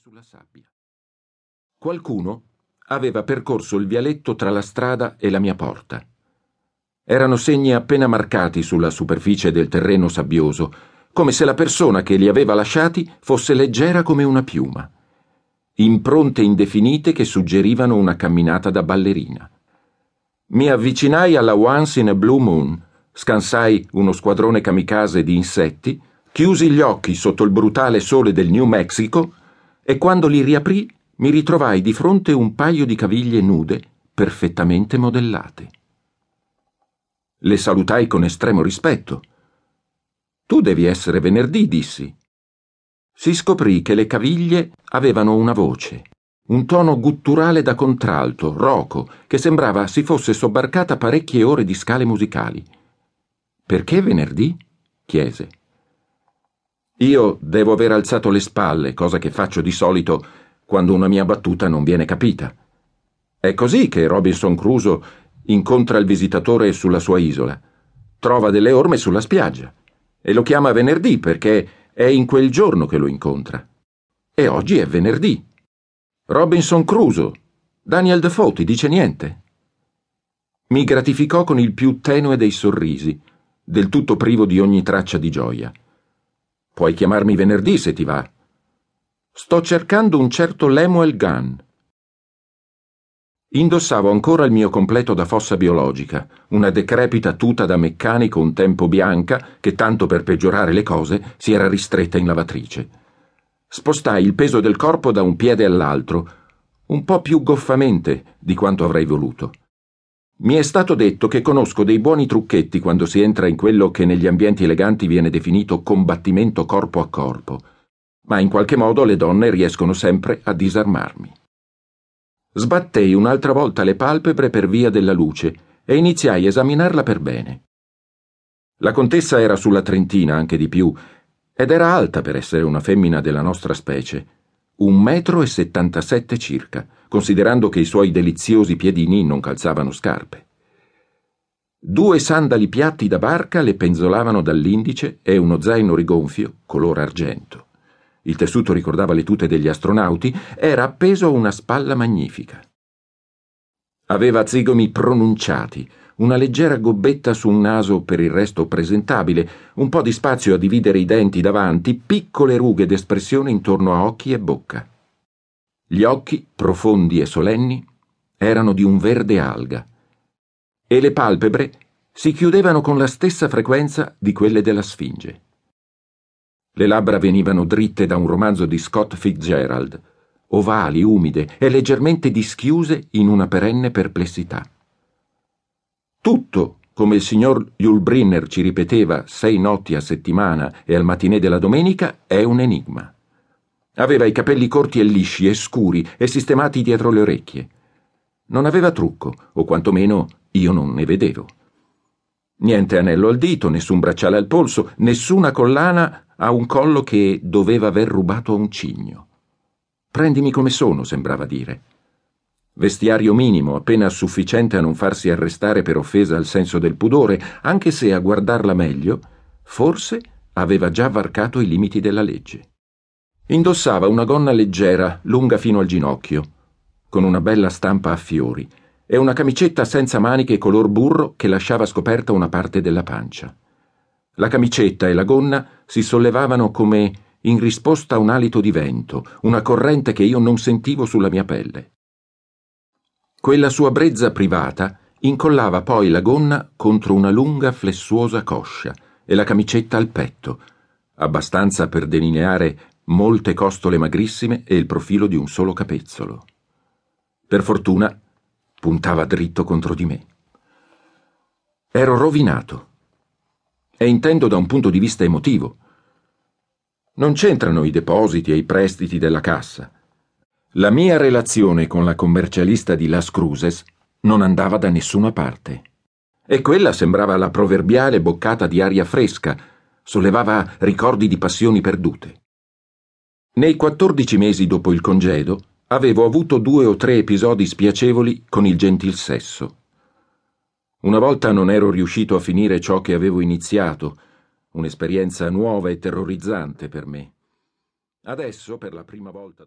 sulla sabbia. Qualcuno aveva percorso il vialetto tra la strada e la mia porta. Erano segni appena marcati sulla superficie del terreno sabbioso, come se la persona che li aveva lasciati fosse leggera come una piuma. Impronte indefinite che suggerivano una camminata da ballerina. Mi avvicinai alla Once in a Blue Moon, scansai uno squadrone kamikaze di insetti, chiusi gli occhi sotto il brutale sole del New Mexico e quando li riaprì mi ritrovai di fronte un paio di caviglie nude perfettamente modellate. Le salutai con estremo rispetto. Tu devi essere venerdì, dissi. Si scoprì che le caviglie avevano una voce, un tono gutturale da contralto, roco, che sembrava si fosse sobbarcata parecchie ore di scale musicali. Perché venerdì? chiese. Io devo aver alzato le spalle, cosa che faccio di solito quando una mia battuta non viene capita. È così che Robinson Crusoe incontra il visitatore sulla sua isola. Trova delle orme sulla spiaggia e lo chiama venerdì perché è in quel giorno che lo incontra. E oggi è venerdì. Robinson Crusoe. Daniel Defoe ti dice niente? Mi gratificò con il più tenue dei sorrisi, del tutto privo di ogni traccia di gioia. Puoi chiamarmi venerdì se ti va. Sto cercando un certo Lemuel Gunn. Indossavo ancora il mio completo da fossa biologica, una decrepita tuta da meccanico un tempo bianca che, tanto per peggiorare le cose, si era ristretta in lavatrice. Spostai il peso del corpo da un piede all'altro, un po' più goffamente di quanto avrei voluto. Mi è stato detto che conosco dei buoni trucchetti quando si entra in quello che negli ambienti eleganti viene definito combattimento corpo a corpo, ma in qualche modo le donne riescono sempre a disarmarmi. Sbattei un'altra volta le palpebre per via della luce e iniziai a esaminarla per bene. La contessa era sulla trentina, anche di più, ed era alta per essere una femmina della nostra specie, un metro e settantasette circa considerando che i suoi deliziosi piedini non calzavano scarpe. Due sandali piatti da barca le penzolavano dall'indice e uno zaino rigonfio, color argento. Il tessuto ricordava le tute degli astronauti, era appeso a una spalla magnifica. Aveva zigomi pronunciati, una leggera gobbetta su un naso per il resto presentabile, un po' di spazio a dividere i denti davanti, piccole rughe d'espressione intorno a occhi e bocca. Gli occhi, profondi e solenni, erano di un verde alga, e le palpebre si chiudevano con la stessa frequenza di quelle della Sfinge. Le labbra venivano dritte da un romanzo di Scott Fitzgerald, ovali, umide e leggermente dischiuse in una perenne perplessità. Tutto, come il signor Julbrinner ci ripeteva sei notti a settimana e al matinè della domenica, è un enigma. Aveva i capelli corti e lisci e scuri e sistemati dietro le orecchie. Non aveva trucco, o quantomeno io non ne vedevo. Niente anello al dito, nessun bracciale al polso, nessuna collana a un collo che doveva aver rubato a un cigno. Prendimi come sono, sembrava dire. Vestiario minimo, appena sufficiente a non farsi arrestare per offesa al senso del pudore, anche se a guardarla meglio, forse aveva già varcato i limiti della legge. Indossava una gonna leggera, lunga fino al ginocchio, con una bella stampa a fiori, e una camicetta senza maniche color burro che lasciava scoperta una parte della pancia. La camicetta e la gonna si sollevavano come in risposta a un alito di vento, una corrente che io non sentivo sulla mia pelle. Quella sua brezza privata incollava poi la gonna contro una lunga flessuosa coscia e la camicetta al petto, abbastanza per delineare molte costole magrissime e il profilo di un solo capezzolo. Per fortuna puntava dritto contro di me. Ero rovinato. E intendo da un punto di vista emotivo. Non c'entrano i depositi e i prestiti della cassa. La mia relazione con la commercialista di Las Cruces non andava da nessuna parte. E quella sembrava la proverbiale boccata di aria fresca, sollevava ricordi di passioni perdute. Nei 14 mesi dopo il congedo avevo avuto due o tre episodi spiacevoli con il gentil sesso. Una volta non ero riuscito a finire ciò che avevo iniziato, un'esperienza nuova e terrorizzante per me. Adesso, per la prima volta